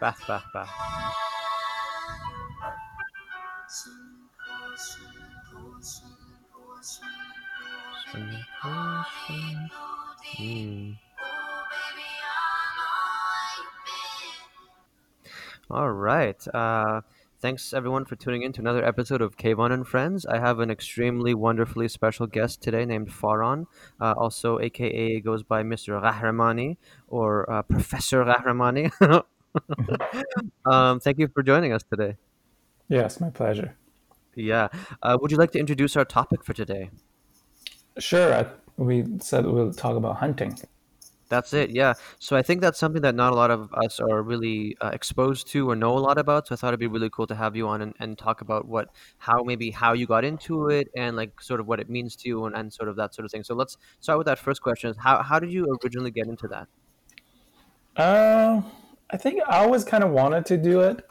Bah, bah, bah. Mm. All right. Uh, thanks everyone for tuning in to another episode of Kayvon and Friends. I have an extremely wonderfully special guest today named Faran, uh, also AKA goes by Mr. Rahramani or uh, Professor Rahramani. um, thank you for joining us today. Yes, my pleasure. Yeah. Uh, would you like to introduce our topic for today? Sure. I, we said we'll talk about hunting. That's it, yeah. So I think that's something that not a lot of us are really uh, exposed to or know a lot about. So I thought it'd be really cool to have you on and, and talk about what, how maybe how you got into it and like sort of what it means to you and, and sort of that sort of thing. So let's start with that first question: Is how how did you originally get into that? Uh, I think I always kind of wanted to do it,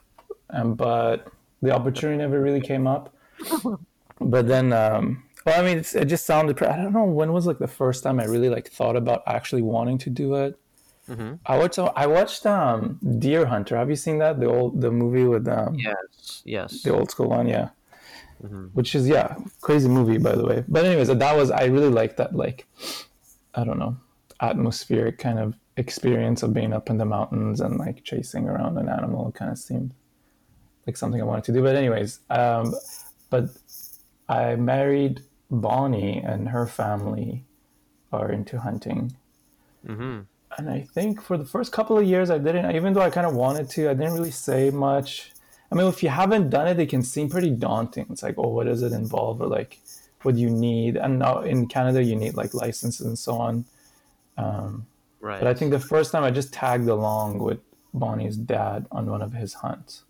um, but the opportunity never really came up. But then, um, well, I mean, it's, it just sounded. I don't know when was like the first time I really like thought about actually wanting to do it. Mm-hmm. I watched. I watched um, Deer Hunter. Have you seen that? The old the movie with um, Yes, yes. the old school one, yeah. Mhm. Which is yeah, crazy movie by the way. But anyways, that was I really liked that like I don't know atmospheric kind of experience of being up in the mountains and like chasing around an animal. Kind of seemed like something I wanted to do. But anyways, um, but I married Bonnie and her family are into hunting. Mm-hmm. And I think for the first couple of years, I didn't, even though I kind of wanted to, I didn't really say much. I mean, if you haven't done it, it can seem pretty daunting. It's like, oh, what does it involve? Or like, what do you need? And now in Canada, you need like licenses and so on. Um, Right. but I think the first time I just tagged along with Bonnie's dad on one of his hunts.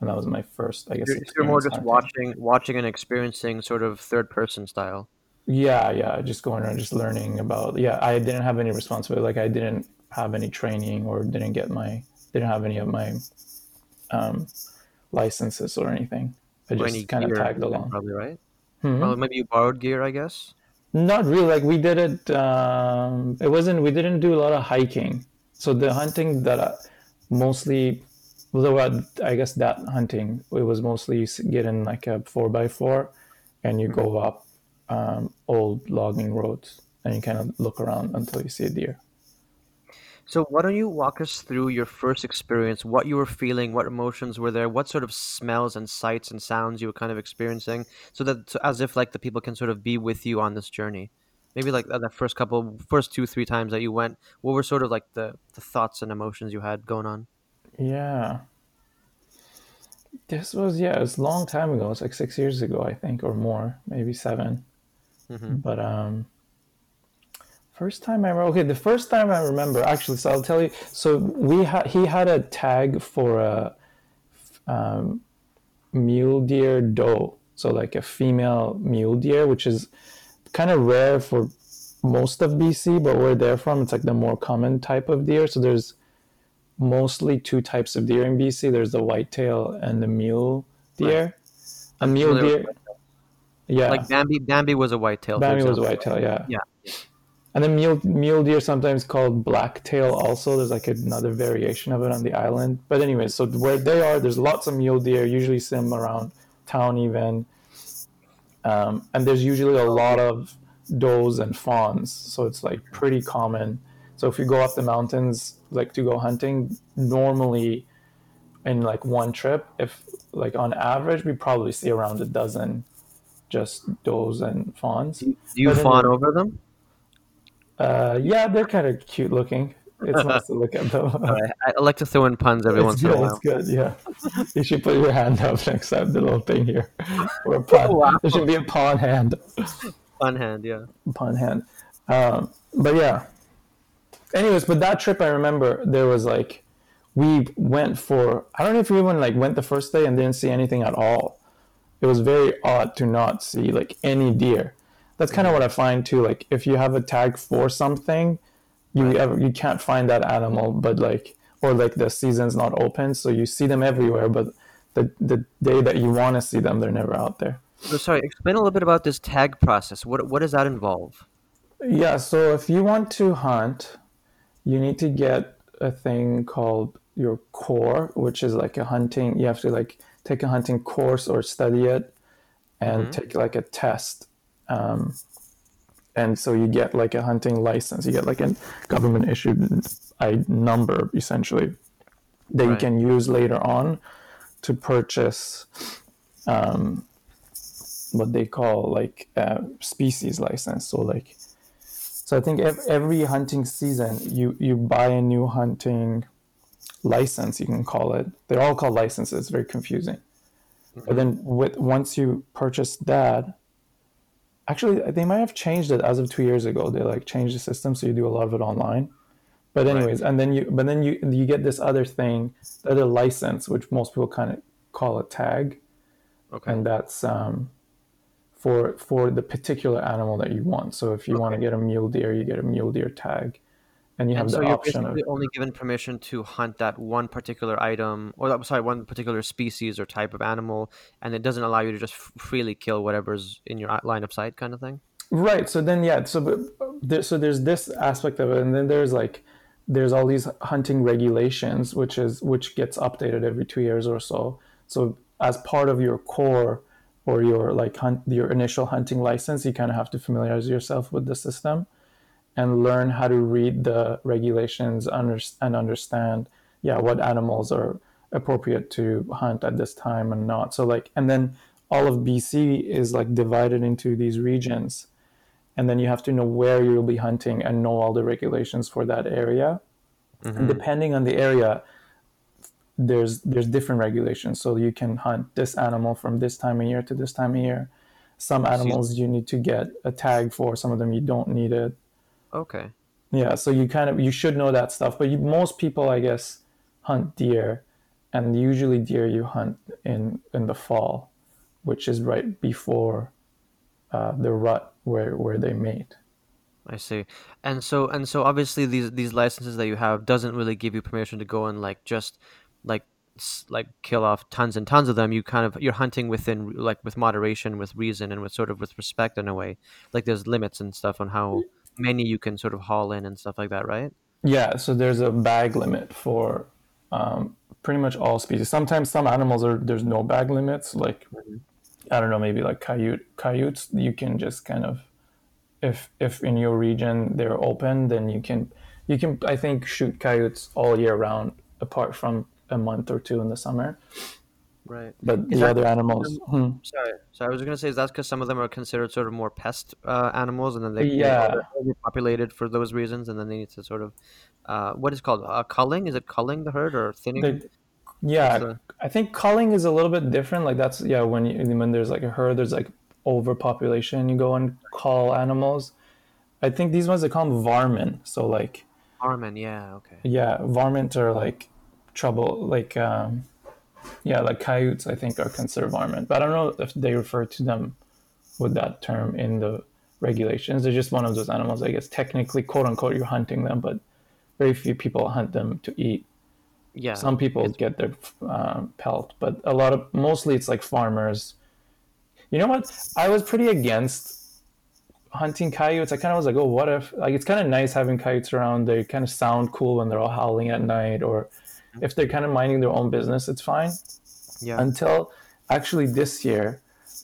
And that was my first, I guess. you're, you're more just hunting. watching, watching and experiencing sort of third person style. Yeah, yeah, just going around, just learning about. Yeah, I didn't have any responsibility. Like I didn't have any training or didn't get my, didn't have any of my um, licenses or anything. I just kind of tagged along. Probably right. Hmm? Well, maybe you borrowed gear, I guess. Not really. Like we did it. Um, it wasn't. We didn't do a lot of hiking. So the hunting that I, mostly, although I, I guess that hunting it was mostly getting like a four by four, and you go up um, old logging roads and you kind of look around until you see a deer. So why don't you walk us through your first experience, what you were feeling, what emotions were there, what sort of smells and sights and sounds you were kind of experiencing, so that so as if like the people can sort of be with you on this journey. Maybe like that first couple, first two, three times that you went, what were sort of like the, the thoughts and emotions you had going on? Yeah. This was yeah, it was a long time ago. It's like six years ago, I think, or more, maybe 7 hmm But um, first time I remember. Okay, the first time I remember actually. So I'll tell you. So we had he had a tag for a um, mule deer doe. So like a female mule deer, which is kind of rare for most of BC, but where they're from, it's like the more common type of deer. So there's mostly two types of deer in BC. There's the whitetail and the mule deer. A mule deer, yeah. Like Bambi, Bambi was a whitetail. Bambi was example. whitetail, yeah. Yeah. And then mule mule deer sometimes called blacktail also. There's like another variation of it on the island. But anyway, so where they are, there's lots of mule deer. Usually them around town even. Um, and there's usually a lot of does and fawns. So it's like pretty common. So if you go up the mountains, like to go hunting, normally in like one trip, if like on average, we probably see around a dozen just does and fawns. Do you But fawn anyway. over them? Uh, yeah, they're kind of cute looking. It's nice to look at them. I, I like to throw in puns every it's once good. in a while. It's good. Yeah, you should put your hand up next time. The little thing here, or a pawn. Wow. There should be a pawn hand. Fun hand, yeah. Pawn hand. Um, but yeah. Anyways, but that trip I remember there was like, we went for I don't know if we even like went the first day and didn't see anything at all. It was very odd to not see like any deer. That's kind of what I find too. Like if you have a tag for something, you ever you can't find that animal, but like or like the season's not open, so you see them everywhere, but the the day that you want to see them, they're never out there. So sorry, explain a little bit about this tag process. What what does that involve? Yeah, so if you want to hunt, you need to get a thing called your core, which is like a hunting. You have to like take a hunting course or study it, and Mhm. take like a test. Um, and so you get like a hunting license. You get like a government issued I number essentially that you can use later on to purchase um, what they call like a species license. So like, so I think every hunting season you you buy a new hunting license. You can call it. They're all called licenses. It's very confusing. But then with once you purchase that, actually they might have changed it as of two years ago. They like changed the system so you do a lot of it online. But anyways, and then you but then you you get this other thing, the other license, which most people kind of call a tag Okay. and that's um, for for the particular animal that you want. So if you want to get a mule deer, you get a mule deer tag, and you have And so the you're option of basically only given permission to hunt that one particular item, or that, sorry, one particular species or type of animal, and it doesn't allow you to just f- freely kill whatever's in your uh, line of sight, kind of thing. right. So then yeah, so there, so there's this aspect of it, and then there's like there's all these hunting regulations, which is which gets updated every two years or so. So as part of your core or your like hunt your initial hunting license, you kind of have to familiarize yourself with the system. And learn how to read the regulations and understand yeah what animals are appropriate to hunt at this time and not. So like and then all of bc is like divided into these regions. And then you have to know where you'll be hunting and know all the regulations for that area. And depending on the area there's there's different regulations. So you can hunt this animal from this time of year to this time of year. Some animals you need to get a tag for some of them you don't need it Okay. yeah, so you kind of you should know that stuff, but you, most people, I guess, hunt deer, and usually deer you hunt in in the fall, which is right before uh, the rut where where they mate. I see. And so and so obviously these these licenses that you have doesn't really give you permission to go and like just like like kill off tons and tons of them. You kind of you're hunting within like with moderation, with reason, and with sort of with respect in a way. Like there's limits and stuff on how many you can sort of haul in and stuff like that, right? Yeah, so there's a bag limit for um, pretty much all species. Sometimes some animals are there's no bag limits. Like I don't know, maybe like coyote coyotes, you can just kind of if if in your region they're open, then you can you can I think shoot coyotes all year round, apart from a month or two in the summer. Right. But Is the that- other animals, hmm. Sorry. So I was gonna say is that because some of them are considered sort of more pest uh, animals, and then they Yeah. they're overpopulated for those reasons, and then they need to sort of uh, what is it called uh, culling? Is it culling the herd or thinning? They- yeah, the- I think culling is a little bit different. Like that's yeah, when you, when there's like a herd, there's like overpopulation. You go and call animals. I think these ones they call them varmint. So like Armin, yeah, okay. yeah, varmint are like trouble. Like um, yeah, like coyotes. I think are considered varmint, but I don't know if they refer to them with that term in the regulations. They're just one of those animals. I guess technically, quote unquote, you're hunting them, but very few people hunt them to eat. Yeah. Some people get their um, pelt, but a lot of mostly it's like farmers. You know what? I was pretty against hunting coyotes. I kind of was like, oh, what if? Like, it's kind of nice having coyotes around. They kind of sound cool when they're all howling at night, or if they're kind of minding their own business, it's fine. yeah. Until actually this year,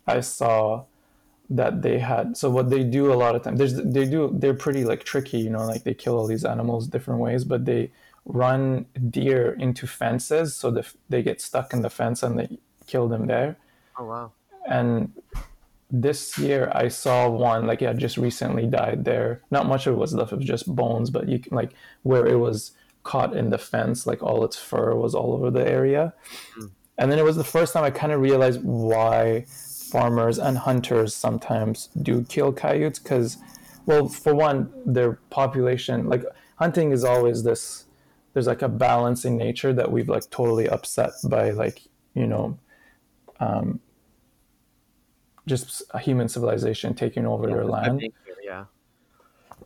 I saw that they had. So what they do a lot of times, there's they do they're pretty like tricky. You know, like they kill all these animals different ways, but they run deer into fences so the, they get stuck in the fence and they kill them there oh wow. and this year I saw one like yeah just recently died there. Not much of it was left; it was just bones. But you can like where it was caught in the fence, like all its fur was all over the area. Hmm. And then it was the first time I kind of realized why farmers and hunters sometimes do kill coyotes because, well, for one, their population like hunting is always this. There's like a balance in nature that we've like totally upset by like you know um, just a human civilization taking over their land. think, yeah.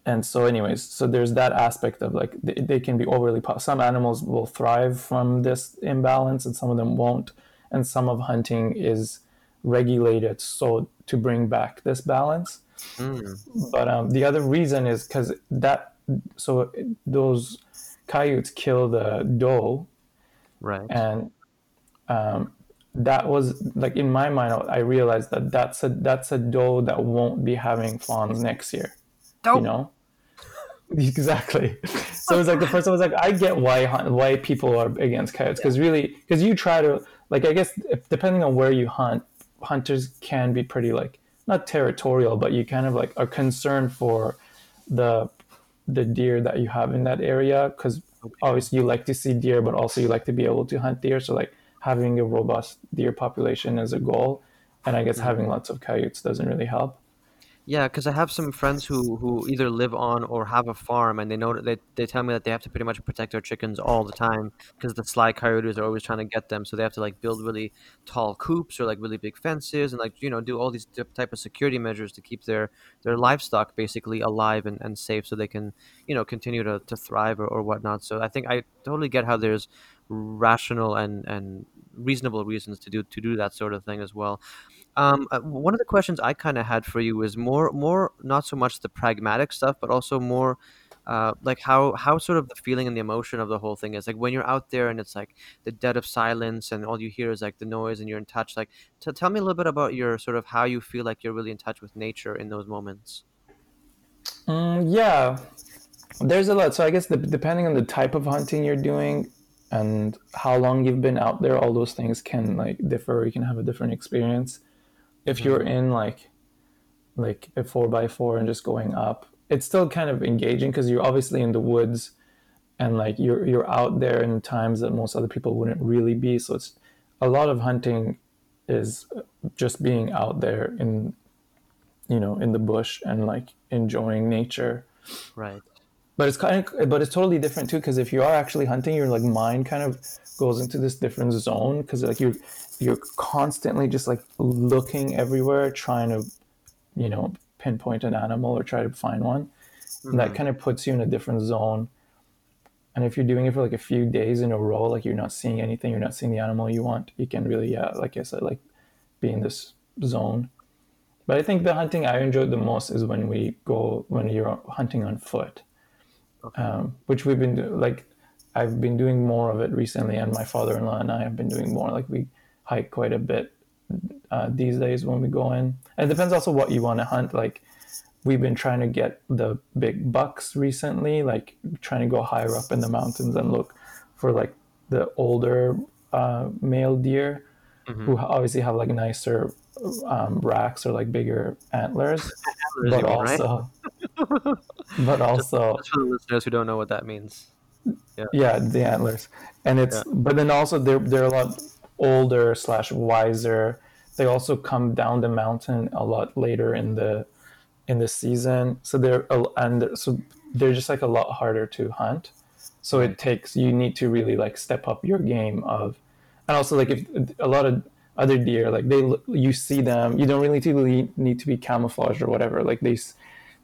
And so, anyways, so there's that aspect of like they, they can be overly. Po- some animals will thrive from this imbalance, and some of them won't. And some of hunting is regulated so to bring back this balance. Mm. But um, the other reason is because that so those coyotes kill the doe, Right. and um, that was like in my mind i realized that that's a that's a doe that won't be having fawns next year you Dope. know? Exactly. So it's like the first one was like i get why why people are against coyotes because really because you try to like i guess if, depending on where you hunt hunters can be pretty like not territorial but you kind of like are concerned for the the deer that you have in that area because obviously you like to see deer but also you like to be able to hunt deer. So like having a robust deer population is a goal. And i guess mm-hmm. having lots of coyotes doesn't really help Yeah, because I have some friends who who either live on or have a farm, and they know they, they tell me that they have to pretty much protect their chickens all the time because the sly coyotes are always trying to get them. So they have to like build really tall coops or like really big fences and like you know do all these type of security measures to keep their their livestock basically alive and, and safe so they can you know continue to, to thrive or, or whatnot. So I think I totally get how there's rational and and reasonable reasons to do to do that sort of thing as well. Um, uh, one of the questions I kind of had for you is more, more not so much the pragmatic stuff, but also more uh, like how how sort of the feeling and the emotion of the whole thing is. Like when you're out there and it's like the dead of silence and all you hear is like the noise and you're in touch. Like, t- tell me a little bit about your sort of how you feel like you're really in touch with nature in those moments. Mm, yeah, there's a lot. So I guess the, depending on the type of hunting you're doing and how long you've been out there, all those things can like differ. You can have a different experience. If mm-hmm. you're in like like a four by four and just going up, it's still kind of engaging because you're obviously in the woods and like you're you're out there in times that most other people wouldn't really be. So it's a lot of hunting is uh, just being out there in you know in the bush and like enjoying nature Right. But it's kind of but it's totally different too because if you are actually hunting your like mind kind of goes into this different zone because like you're you're constantly just like looking everywhere trying to you know pinpoint an animal or try to find one. And that mm-hmm. kind of puts you in a different zone. And if you're doing it for like a few days in a row like you're not seeing anything you're not seeing the animal you want you can really yeah like i said like be in this zone. But i think the hunting i enjoyed the most is when we go when you're hunting on foot um, which we've been do- like I've been doing more of it recently, and my father-in-law and I have been doing more. Like we hike quite a bit uh, these days when we go in. And it depends also what you want to hunt. Like we've been trying to get the big bucks recently, like trying to go higher up in the mountains and look for like the older uh, male deer who obviously have like nicer um, racks or like bigger antlers, but also, but also Just for the listeners who don't know what that means. yeah. The antlers. And it's Yeah. but then also they're they're a lot older slash wiser. They also come down the mountain a lot later in the in the season. So they're a- and they're- so they're just like a lot harder to hunt. So it mm-hmm. takes you need to really like step up your game of and also like if a lot of other deer like they you see them you don't really need to be camouflaged or whatever. Like they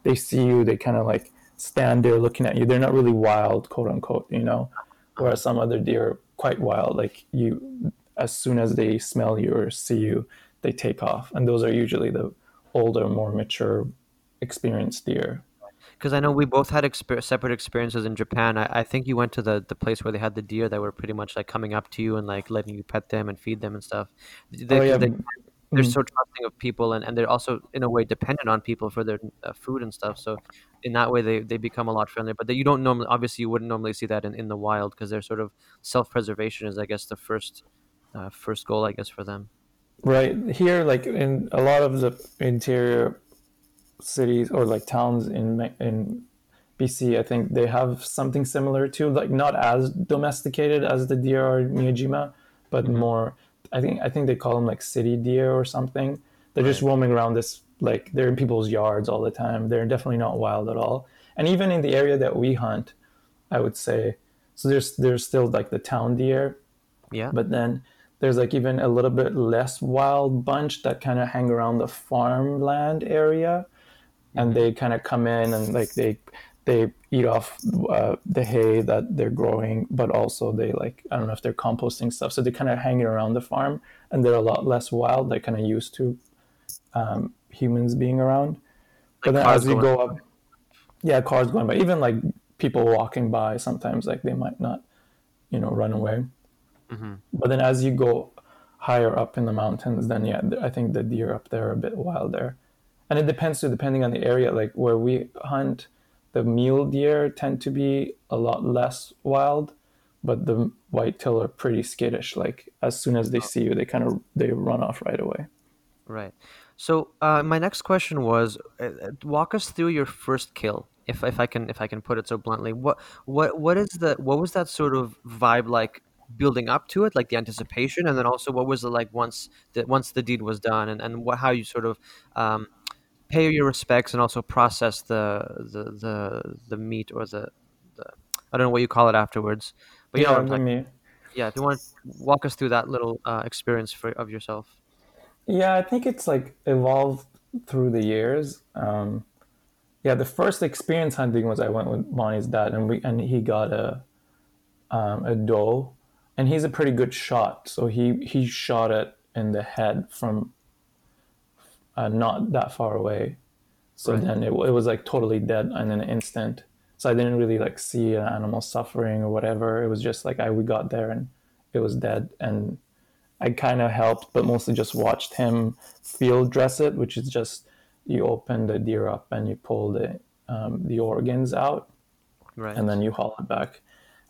they see you they kind of like stand there looking at you. They're not really wild quote unquote you know whereas some other deer are quite wild. Like you as soon as they smell you or see you they take off. And those are usually the older more mature experienced deer. Because I know we both had exper- separate experiences in Japan. I, I think you went to the, the place where they had the deer that were pretty much like coming up to you and like letting you pet them and feed them and stuff. They, oh yeah. they, mm. They're mm. so trusting of people and, and they're also in a way dependent on people for their uh, food and stuff. So in that way, they, they become a lot friendlier. But they, you don't normally, obviously, you wouldn't normally see that in, in the wild because they're sort of self preservation is, I guess, the first uh, first goal, I guess, for them. Right here, like in a lot of the interior cities or like towns in in BC, I think they have something similar to like not as domesticated as the deer or Miyajima, but more. I think I think they call them like city deer or something. They're just roaming around this like they're in people's yards all the time. They're definitely not wild at all. And even in the area that we hunt, I would say so. There's there's still like the town deer, Yeah. but then there's like even a little bit less wild bunch that kind of hang around the farmland area and mm-hmm. they kind of come in and like they they eat off uh, the hay that they're growing but also they like i don't know if they're composting stuff so they're kind of hanging around the farm and they're a lot less wild they're kind of used to um, humans being around but then as you go up yeah cars going by even like people walking by sometimes like they might not you know run away Mm-hmm. But then as you go higher up in the mountains, then yeah, I think the deer up there are a bit wilder. And it depends too, depending on the area. Like where we hunt, the mule deer tend to be a lot less wild, but the whitetail are pretty skittish. Like as soon as they see you, they kind of they run off right away. Right. So uh, my next question was, uh, uh, walk us through your first kill, if if I can if I can put it so bluntly. What what what is the what was that sort of vibe like building up to it, like the anticipation, and then also what was it like once the once the deed was done, and and what, how you sort of um, pay your respects and also process the the the, the meat or the, the I don't know what you call it afterwards, but you Yeah, know what I'm meat. Yeah, if you want to walk us through that little uh, experience for of yourself. Yeah, I think it's like evolved through the years. Um, yeah, the first experience hunting was I went with Bonnie's dad, and we and he got a um, a doe, and he's a pretty good shot, so he he shot it in the head from uh, not that far away. So Right. then it, it was like totally dead in an instant. So I didn't really like see an animal suffering or whatever. It was just like I we got there and it was dead, and I kind of helped, but mostly just watched him field dress it, which is just you open the deer up and you pull the um, the organs out, Right. and then you haul it back.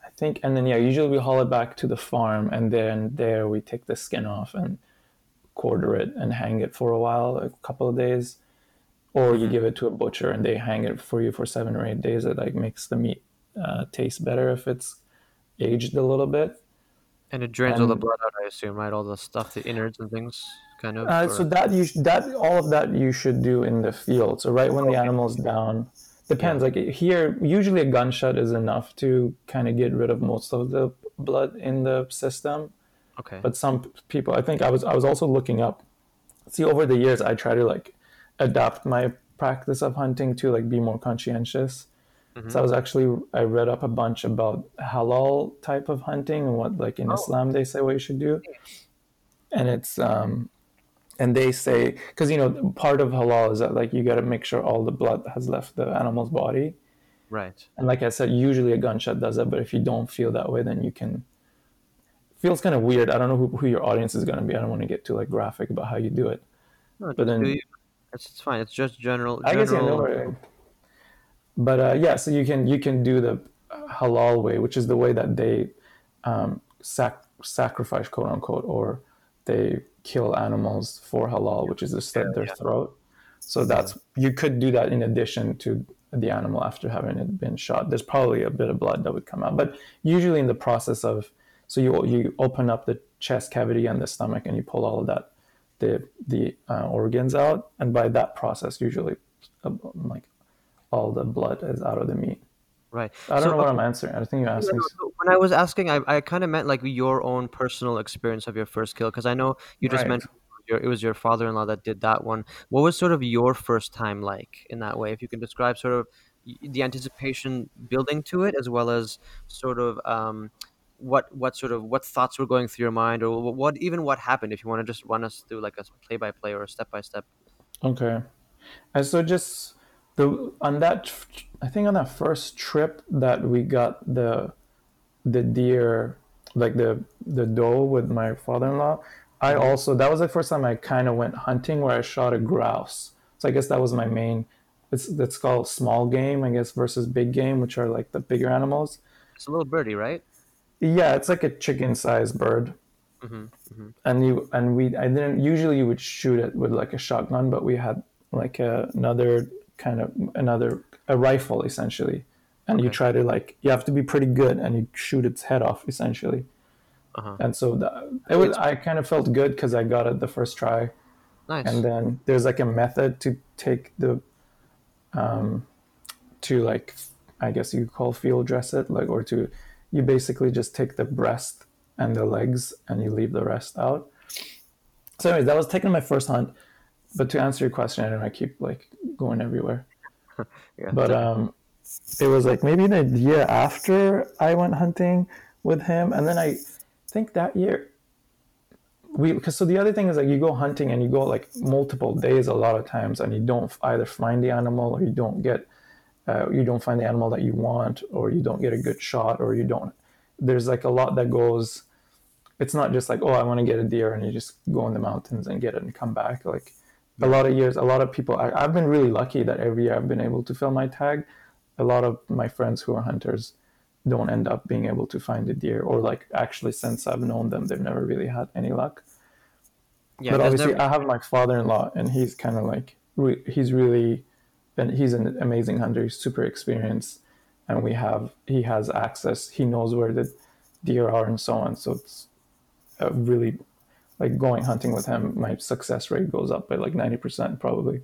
I think, and then yeah, usually we haul it back to the farm, and then there we take the skin off and quarter it and hang it for a while, a couple of days, or you give it to a butcher and they hang it for you for seven or eight days. It like makes the meat uh, taste better if it's aged a little bit. And it drains all the blood out, I assume, right? All the stuff, the innards and things, kind of. Uh, or- so that you that all of that you should do in the field. So right when the animal's down, depends. Like here, usually a gunshot is enough to kind of get rid of most of the blood in the system. Okay. But some people, I think I was I was also looking up. See, over the years, I try to like adapt my practice of hunting to like be more conscientious. So I was actually I read up a bunch about halal type of hunting and what like in Oh. Islam they say what you should do, and it's um, and they say because you know part of halal is that like you got to make sure all the blood has left the animal's body, right. and like I said, usually a gunshot does that, but if you don't feel that way, then you can. Feels kind of weird. I don't know who, who your audience is going to be. I don't want to get too like graphic about how you do it. No, But then- it's, it's fine. It's just general. I guess yeah, no worry. But uh, yeah, so you can you can do the halal way, which is the way that they um, sac- sacrifice, quote unquote, or they kill animals for halal, which is to slit their throat. So that's you could do that in addition to the animal after having it been shot. There's probably a bit of blood that would come out, but usually in the process of so you you open up the chest cavity and the stomach and you pull all of that the the uh, organs out, and by that process, usually uh, like all the blood is out of the meat. Right. I don't So, know what okay, I'm answering. I think you asked me. so When I was asking, I, I kind of meant like your own personal experience of your first kill, because I know you just Right. mentioned your, it was your father-in-law that did that one. What was sort of your first time like in that way? If you can describe sort of the anticipation building to it, as well as sort of um, what what sort of what thoughts were going through your mind, or what, what even what happened. If you want to just run us through like a play-by-play or a step-by-step. Okay. And so just the on that I think on that first trip that we got the the deer like the the doe with my father-in-law, I mm-hmm. also that was the first time I kind of went hunting where I shot a grouse. So I guess that was my main it's that's called small game, I guess, versus big game, which are like the bigger animals. It's a little birdie, right? Yeah, it's like a chicken-sized bird. hmm hmm and you and we I didn't usually you would shoot it with like a shotgun, but we had like a, another kind of another a rifle essentially, and you try to like you have to be pretty good and you shoot its head off essentially, Uh-huh. and so that, it was I kind of felt good because I got it the first try, Nice. and then there's like a method to take the um to like I guess you call field dress it like or to you basically just take the breast and the legs and you leave the rest out. So anyways, that was taking my first hunt. But to answer your question, I don't know, I keep like going everywhere. yeah. But um it was like maybe the year after I went hunting with him and then I think that year we because so the other thing is like you go hunting and you go like multiple days a lot of times and you don't either find the animal or you don't get uh, you don't find the animal that you want or you don't get a good shot or you don't there's like a lot that goes it's not just like oh I want to get a deer and you just go in the mountains and get it and come back. Like a lot of years, a lot of people. I, I've been really lucky that every year I've been able to fill my tag. A lot of my friends who are hunters don't end up being able to find a deer, or like actually since I've known them, they've never really had any luck. Yeah, but obviously, never... I have my father-in-law, and he's kind of like re- he's really, been, he's an amazing hunter. He's super experienced, and we have he has access. He knows where the deer are and so on. So it's a really like going hunting with him, my success rate goes up by like ninety percent probably.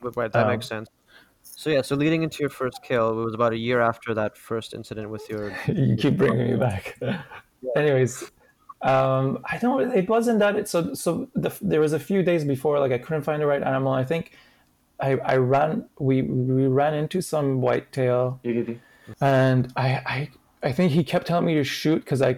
Right, that um, makes sense. So yeah, so leading into your first kill, it was about a year after that first incident with your. you keep bringing me back. yeah. Anyways, um, I don't. It wasn't that. It, so so the, there was a few days before, like I couldn't find the right animal. I think I I ran. We we ran into some whitetail, mm-hmm. and I I I think he kept telling me to shoot because I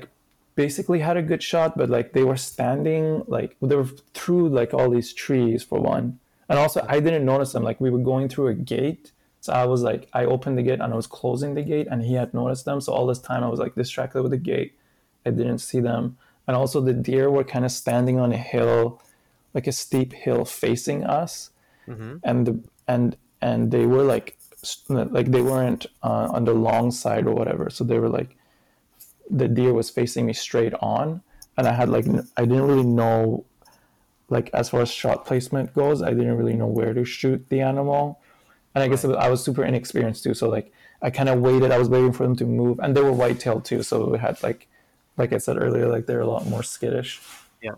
basically had a good shot, but like they were standing like they were through like all these trees for one, and also I didn't notice them. Like we were going through a gate, so I was like I opened the gate and I was closing the gate, and he had noticed them. So all this time I was like distracted with the gate. I didn't see them, and also the deer were kind of standing on a hill, like a steep hill facing us, mm-hmm. and the and and they were like like they weren't uh, on the long side or whatever, so they were like the deer was facing me straight on. And i had like i didn't really know like as far as shot placement goes i didn't really know where to shoot the animal. And i guess was, i was super inexperienced too. So like i kind of waited. I was waiting for them to move. And they were whitetail too. So it had like like i said earlier like they're a lot more skittish. Yeah.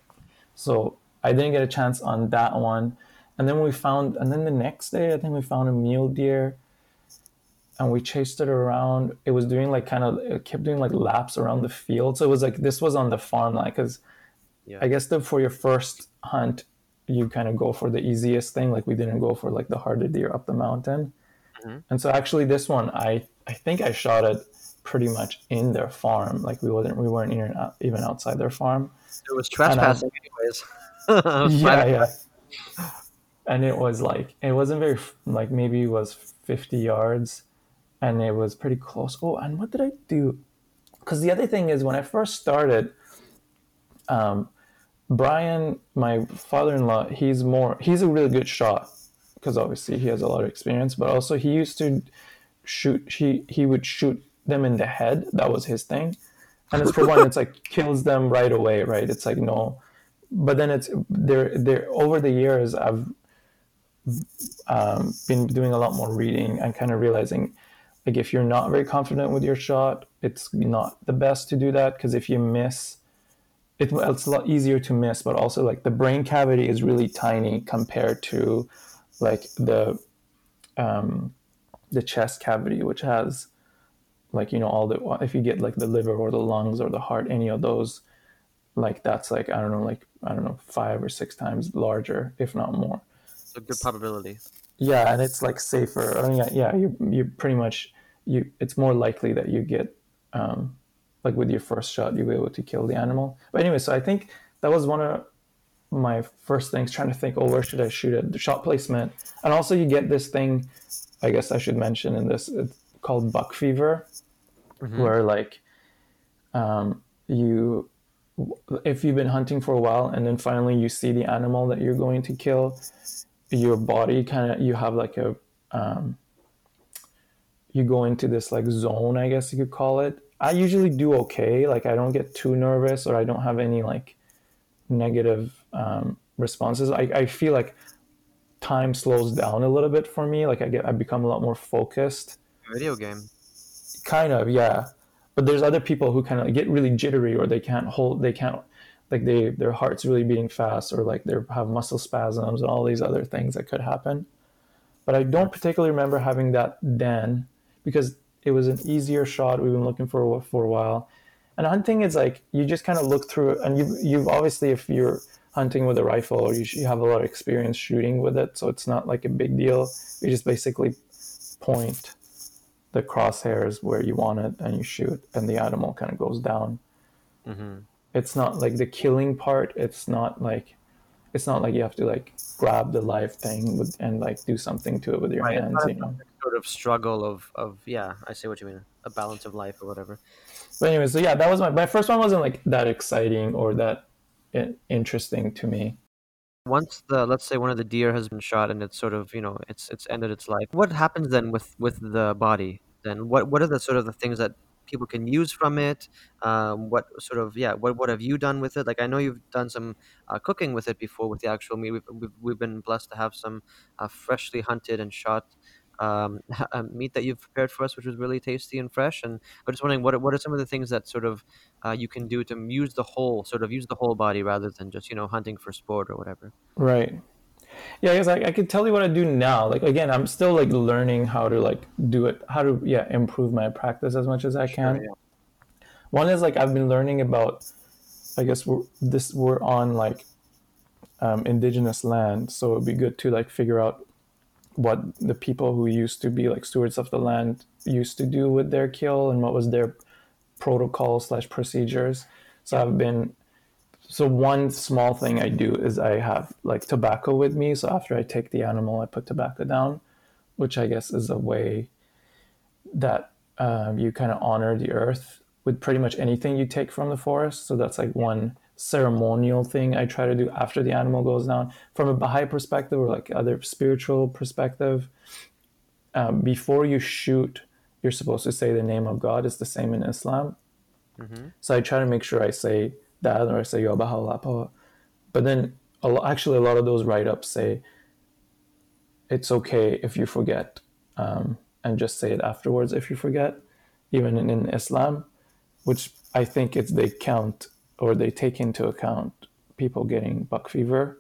So i didn't get a chance on that one and then we found and then the next day i think we found a mule deer and we chased it around. It was doing like kind of it kept doing like laps around the field. So it was like this was on the farm like because yeah. I guess that for your first hunt you kind of go for the easiest thing. Like we didn't go for like the harder deer up the mountain. Mm-hmm. And so actually this one I I think I shot it pretty much in their farm. Like we wasn't we weren't even even outside their farm. It was trespassing anyways. yeah, yeah. And it was like it wasn't very like maybe it was 50 yards and it was pretty close. Oh, and what did I do? Because the other thing is, when I first started, um, Brian, my father-in-law, he's more he's a really good shot because obviously he has a lot of experience, but also he used to shoot. He he would shoot them in the head. That was his thing, and it's for one, it's like kills them right away, right? It's like no, but then it's there. There over the years, I've um, been doing a lot more reading and kind of realizing like if you're not very confident with your shot, it's not the best to do that because if you miss, it, it's a lot easier to miss. But also like the brain cavity is really tiny compared to like the um, the chest cavity, which has like you know all the if you get like the liver or the lungs or the heart, any of those, like that's like I don't know like I don't know five or six times larger, if not more. So good probability. Yeah, and it's like safer. I mean, yeah, yeah, you you pretty much you it's more likely that you get um, like with your first shot you'll be able to kill the animal. But anyway, so I think that was one of my first things trying to think, oh, where should I shoot it? The shot placement, and also you get this thing. I guess I should mention in this it's called buck fever, mm-hmm. where like um, you if you've been hunting for a while and then finally you see the animal that you're going to kill, your body kind of you have like a um, you go into this like zone, I guess you could call it. I usually do okay. Like I don't get too nervous or I don't have any like negative um, responses. I, I feel like time slows down a little bit for me. Like I get I become a lot more focused. Video game. Kind of, yeah. But there's other people who kind of get really jittery or they can't hold they can't like they their heart's really beating fast or like they have muscle spasms and all these other things that could happen. But I don't particularly remember having that then because it was an easier shot we've been looking for for a while. And hunting is like you just kind of look through it, and you you've obviously if you're hunting with a rifle or you, you have a lot of experience shooting with it, so it's not like a big deal. You just basically point the crosshairs where you want it, and you shoot, and the animal kind of goes down. Mm-hmm. It's not like the killing part. It's not like it's not like you have to like grab the live thing with, and like do something to it with your right, hands. You know, sort of struggle of of yeah, I see what you mean, a balance of life or whatever. But anyway, so yeah, that was my my first one wasn't like that exciting or that interesting to me. Once the let's say one of the deer has been shot and it's sort of you know it's it's ended its life. What happens then with with the body? Then what what are the sort of the things that people can use from it? Um, what sort of yeah? What what have you done with it? Like I know you've done some uh, cooking with it before with the actual meat. We've we've, we've been blessed to have some uh, freshly hunted and shot um, meat that you've prepared for us, which was really tasty and fresh. And I'm just wondering, what what are some of the things that sort of uh, you can do to use the whole, sort of use the whole body rather than just you know hunting for sport or whatever. Right. Yeah, I guess I, I could tell you what I do now. Like again, I'm still like learning how to like do it, how to yeah improve my practice as much as I can. Sure, yeah. One is like I've been learning about. I guess we're this we're on like um, indigenous land, so it'd be good to like figure out what the people who used to be like stewards of the land used to do with their kill and what was their protocol slash procedures. So I've been so one small thing I do is I have like tobacco with me. So after I take the animal, I put tobacco down, which I guess is a way that um, you kind of honor the earth with pretty much anything you take from the forest. So that's like one ceremonial thing I try to do after the animal goes down. From a Baha'i perspective or like other spiritual perspective, um, before you shoot, you're supposed to say the name of God. It's the same in Islam. Mm-hmm. So I try to make sure I say that or I say Ya Baha'u'llah. But then actually a lot of those write-ups say it's okay if you forget um, and just say it afterwards if you forget, even in, in Islam, which I think it's they count or they take into account people getting buck fever,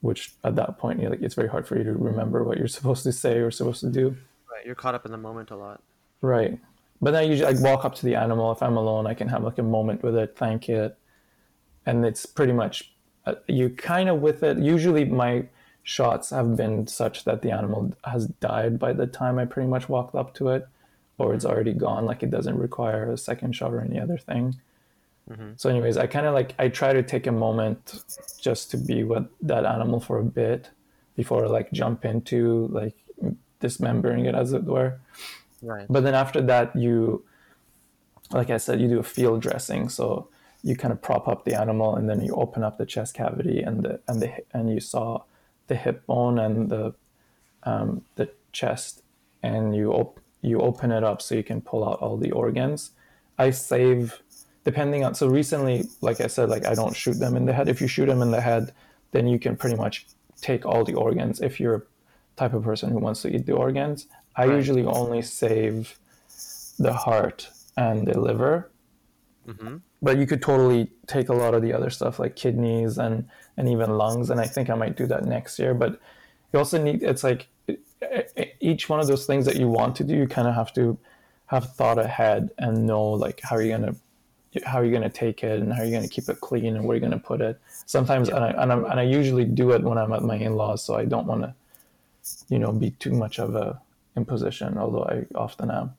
which at that point, you like, it's very hard for you to remember what you're supposed to say or supposed to do. Right, you're caught up in the moment a lot. Right, but then I usually like walk up to the animal. If I'm alone, I can have like a moment with it, thank it, and it's pretty much uh, you kind of with it. Usually, my shots have been such that the animal has died by the time I pretty much walked up to it, or it's already gone. Like it doesn't require a second shot or any other thing. Mm-hmm. So, anyways, I kind of like I try to take a moment just to be with that animal for a bit before I like jump into like dismembering it, as it were. Right. But then after that, you, like I said, you do a field dressing. So you kind of prop up the animal, and then you open up the chest cavity and the and the and you saw the hip bone and the um, the chest, and you op- you open it up so you can pull out all the organs. I save depending on so recently like i said like i don't shoot them in the head if you shoot them in the head then you can pretty much take all the organs if you're a type of person who wants to eat the organs i right. usually only save the heart and the liver mm-hmm. but you could totally take a lot of the other stuff like kidneys and and even lungs and i think i might do that next year. But you also need it's like each one of those things that you want to do you kind of have to have thought ahead and know like how are you're going to how are you going to take it and how are you going to keep it clean and where you're you going to put it. Sometimes yeah. and, I, and, i and I usually do it when i'm at my in-laws so i don't want to you know be too much of a imposition although i often am.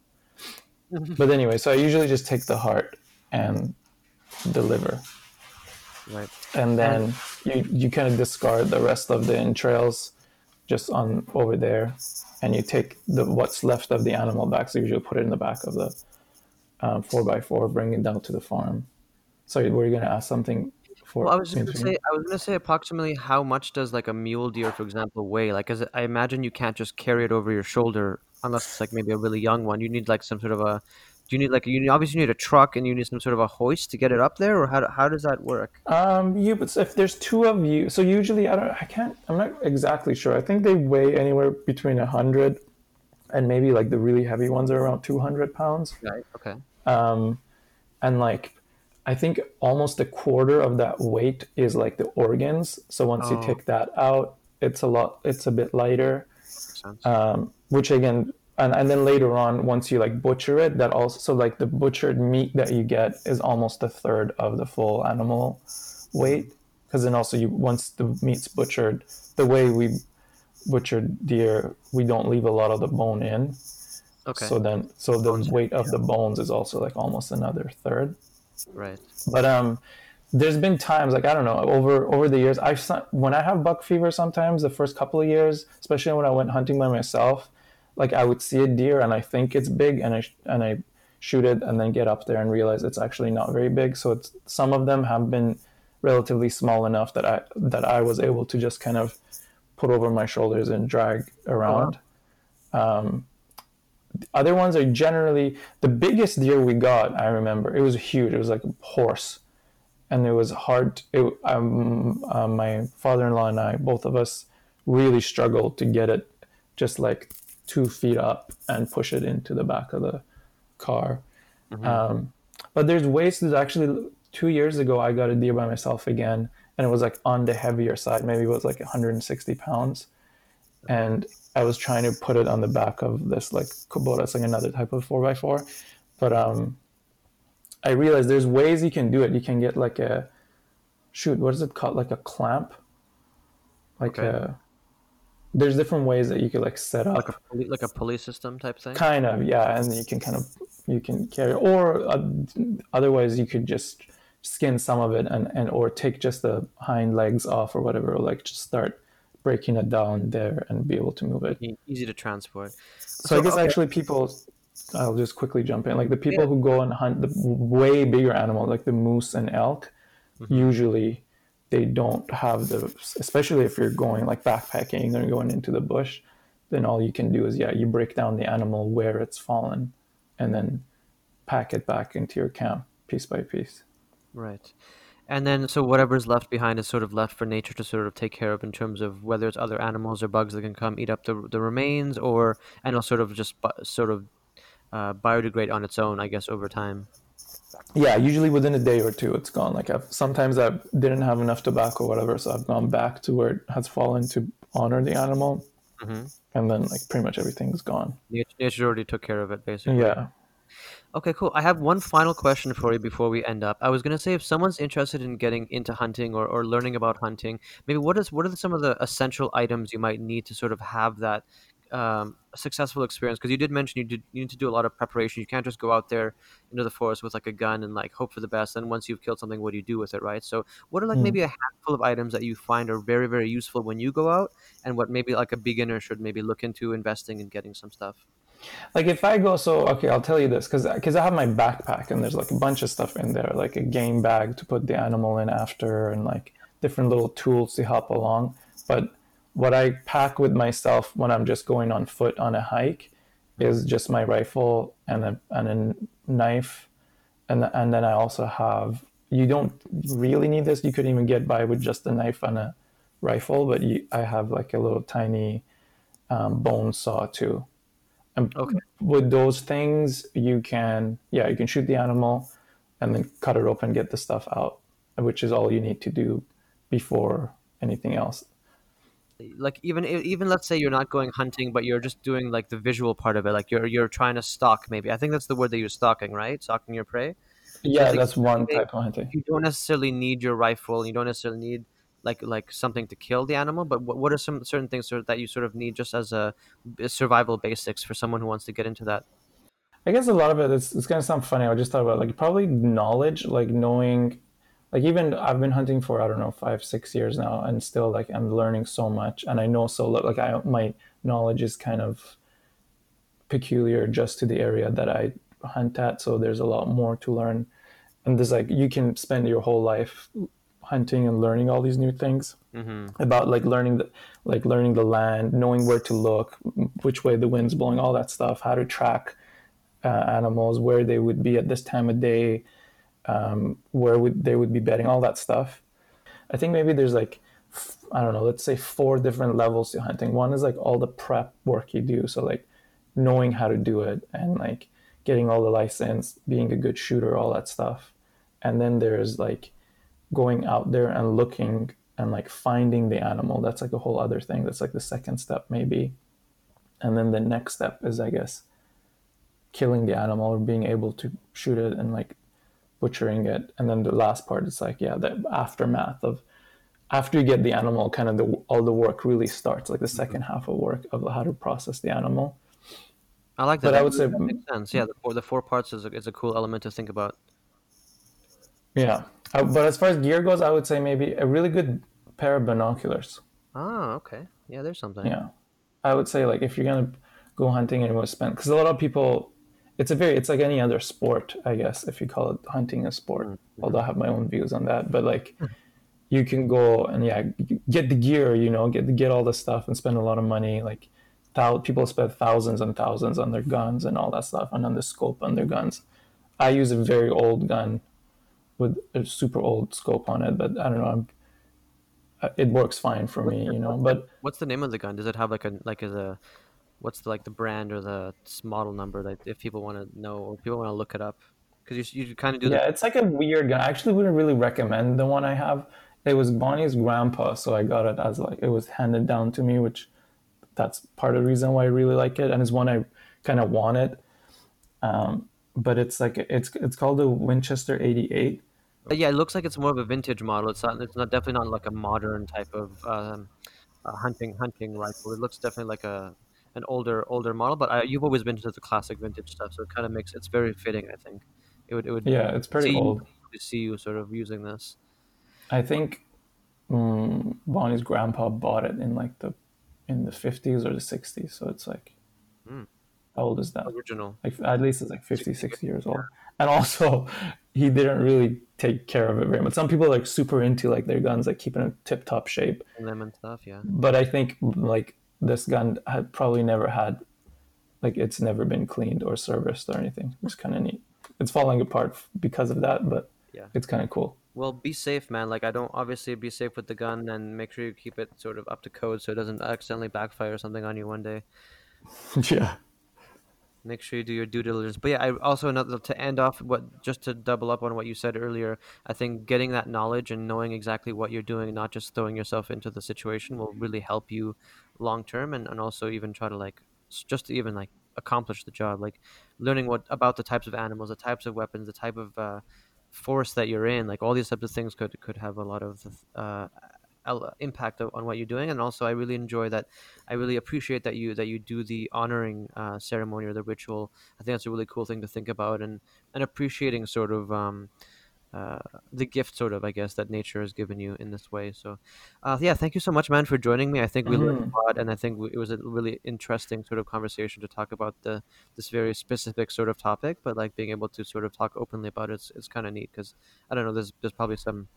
But anyway so i usually just take the heart and deliver. right and then you you kind of discard the rest of the entrails just on over there and you take the what's left of the animal back so you usually put it in the back of the um, four by four, bring it down to the farm. Sorry, were you going to ask something? For well, I was going to say, I was going to say approximately how much does like a mule deer, for example, weigh? Like, as I imagine you can't just carry it over your shoulder unless it's like maybe a really young one. You need like some sort of a do you need like you obviously need a truck and you need some sort of a hoist to get it up there or how, how does that work um you but if there's two of you so usually i don't i can't i'm not exactly sure i think they weigh anywhere between 100 and maybe like the really heavy ones are around 200 pounds right okay um, and like I think almost a quarter of that weight is like the organs. So once oh. you take that out, it's a lot. It's a bit lighter. Um, which again, and, and then later on, once you like butcher it, that also so like the butchered meat that you get is almost a third of the full animal weight. Because then also you once the meat's butchered, the way we butchered deer, we don't leave a lot of the bone in. Okay. So then, so the bones weight of the bones is also like almost another third. Right. But um, there's been times like I don't know over over the years I've when I have buck fever sometimes the first couple of years, especially when I went hunting by myself, like I would see a deer and I think it's big and I and I shoot it and then get up there and realize it's actually not very big. So it's some of them have been relatively small enough that I that I was able to just kind of put over my shoulders and drag around. Wow. um, other ones are generally the biggest deer we got. I remember it was huge. It was like a horse, and it was hard. It, um, uh, my father-in-law and I, both of us, really struggled to get it just like two feet up and push it into the back of the car. Mm-hmm. Um, but there's ways to actually. Two years ago, I got a deer by myself again, and it was like on the heavier side. Maybe it was like 160 pounds, and I was trying to put it on the back of this like Kubota, it's like another type of four x four, but um, I realized there's ways you can do it. You can get like a shoot, what is it called? Like a clamp, like okay. a. There's different ways that you could like set up, like a like a pulley system type thing. Kind of, yeah, and you can kind of you can carry, or uh, otherwise you could just skin some of it and and or take just the hind legs off or whatever, or like just start breaking it down there and be able to move it. Easy to transport. So, so I guess okay. actually people, I'll just quickly jump in. Like the people yeah. who go and hunt the way bigger animal like the moose and elk, mm-hmm. usually they don't have the, especially if you're going like backpacking or going into the bush, then all you can do is, yeah, you break down the animal where it's fallen and then pack it back into your camp piece by piece. Right and then so whatever's left behind is sort of left for nature to sort of take care of in terms of whether it's other animals or bugs that can come eat up the, the remains or and it'll sort of just sort of uh, biodegrade on its own i guess over time yeah usually within a day or two it's gone like I've, sometimes i didn't have enough tobacco or whatever so i've gone back to where it has fallen to honor the animal mm-hmm. and then like pretty much everything's gone The nature already took care of it basically yeah Okay, cool. I have one final question for you before we end up. I was gonna say if someone's interested in getting into hunting or, or learning about hunting, maybe what is what are some of the essential items you might need to sort of have that um, successful experience? Because you did mention you did you need to do a lot of preparation. You can't just go out there into the forest with like a gun and like hope for the best. And once you've killed something, what do you do with it, right? So what are like mm. maybe a handful of items that you find are very very useful when you go out, and what maybe like a beginner should maybe look into investing and getting some stuff. Like if I go, so okay, I'll tell you this because because I have my backpack and there's like a bunch of stuff in there, like a game bag to put the animal in after, and like different little tools to help along. But what I pack with myself when I'm just going on foot on a hike is just my rifle and a and a knife, and and then I also have. You don't really need this. You could even get by with just a knife and a rifle, but you, I have like a little tiny um, bone saw too and okay. with those things, you can, yeah, you can shoot the animal and then cut it open, get the stuff out, which is all you need to do before anything else. Like even even let's say you're not going hunting, but you're just doing like the visual part of it. Like you're you're trying to stalk. Maybe I think that's the word they use, stalking, right? Stalking your prey. Yeah, that's one type of hunting. You don't necessarily need your rifle. You don't necessarily need like like something to kill the animal but what, what are some certain things that you sort of need just as a, survival basics for someone who wants to get into that i guess a lot of it is it's going to sound funny i just thought about like probably knowledge like knowing like even i've been hunting for i don't know five six years now and still like i'm learning so much and i know so like i my knowledge is kind of peculiar just to the area that i hunt at so there's a lot more to learn and there's like you can spend your whole life hunting and learning all these new things mm-hmm. about like learning the like learning the land knowing where to look which way the wind's blowing all that stuff how to track uh, animals where they would be at this time of day um, where would they would be betting, all that stuff. I think maybe there's like i don't know let's say four different levels to hunting. One is like all the prep work you do. So like knowing how to do it and like getting all the license being a good shooter all that stuff. And then there's like going out there and looking and like finding the animal. That's like a whole other thing. That's like the second step maybe. And then the next step is i guess killing the animal or being able to shoot it and like butchering it and then the last part is like yeah the aftermath of after you get the animal kind of the, all the work really starts like the 2nd mm-hmm. half of work of how to process the animal i like that but that i would say that makes sense yeah the four, the four parts is a, is a cool element to think about yeah uh, but as far as gear goes, I would say maybe a really good pair of binoculars. Ah, okay. Yeah, there's something. Yeah. I would say like if you're gonna go hunting and it was spent because a lot of people it's a very it's like any other sport i guess if you call it hunting a sport mm-hmm. although i have my own views on that but like hmm. you can go and yeah get the gear you know get get all the stuff and spend a lot of money like thou- people spend thousands and thousands on their guns and all that stuff and on the scope on their guns i use a very old gun with a super old scope on it but i don't know I'm, it works fine for me you know but what's the name of the gun does it have like a like a what's the like the brand or the model number that if people want to know or people want to look it up? Because you, you kind of do that. yeah it's like a weird gun i actually wouldn't really recommend the one i have. It was bonnie's grandpa so i got it as like it was handed down to me which that's part of the reason why i really like it and it's one i kind of wanted. Um, but it's like it's it's called the winchester 88 but yeah it looks like it's more of a vintage model it's not it's not definitely not like a modern type of um, hunting hunting rifle it looks definitely like a an older older model, but I, you've always been into the classic vintage stuff, so it kind of makes it's very fitting. I think it would it would yeah, it's pretty old to see you sort of using this. I think um, Bonnie's grandpa bought it in like the in the fifties or the sixties, so it's like mm. how old is that? Original, like at least it's like 50, 60 years old. And also, he didn't really take care of it very much. Some people are like super into like their guns, like keeping in tip top shape. Lemon stuff, yeah. But I think like this gun had probably never had like it's never been cleaned or serviced or anything. It's kind of neat. It's falling apart because of that, but yeah, it's kind of cool. Well, be safe, man. Like I don't obviously be safe with the gun and make sure you keep it sort of up to code so it doesn't accidentally backfire or something on you one day. yeah make sure you do your due diligence. But yeah, I also another to end off what just to double up on what you said earlier. I think getting that knowledge and knowing exactly what you're doing, not just throwing yourself into the situation, will really help you long term, and and also even try to like just to even like accomplish the job, like learning what about the types of animals, the types of weapons, the type of uh, force that you're in, like all these types of things could could have a lot of uh, impact on what you're doing. And also i really enjoy that i really appreciate that you that you do the honoring uh, ceremony or the ritual. I think that's a really cool thing to think about and and appreciating sort of um, uh, the gift sort of i guess that nature has given you in this way so uh, yeah thank you so much man for joining me i think we mm-hmm. learned a mm-hmm. lot and i think it was a really interesting sort of conversation to talk about the this very specific sort of topic but like being able to sort of talk openly about it is, is kind of neat because i don't know there's there's probably some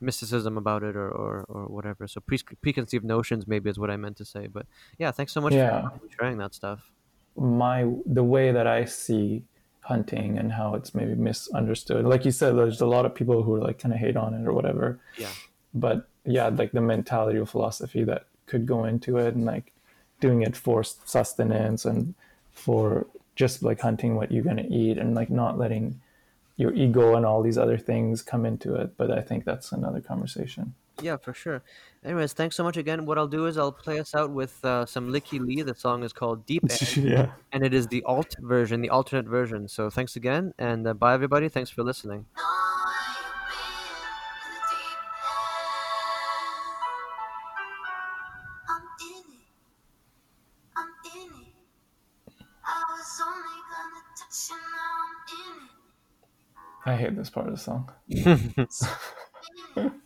mysticism about it or, or, or whatever. So pre- preconceived notions maybe is what I meant to say. But yeah, thanks so much yeah. for sharing that stuff. My the way that I see hunting and how it's maybe misunderstood. Like you said, there's a lot of people who are like kind of hate on it or whatever. Yeah. But yeah, like the mentality or philosophy that could go into it and like doing it for sustenance and for just like hunting what you're gonna eat and like not letting your ego and all these other things come into it. But I think that's another conversation. Yeah, for sure. Anyways, thanks so much again. What I'll do is I'll play us out with uh, some Lykke Li. The song is called Deep End, yeah. and it is the alt version, the alternate version. So thanks again, and uh, bye everybody. Thanks for listening. I hate this part of the song.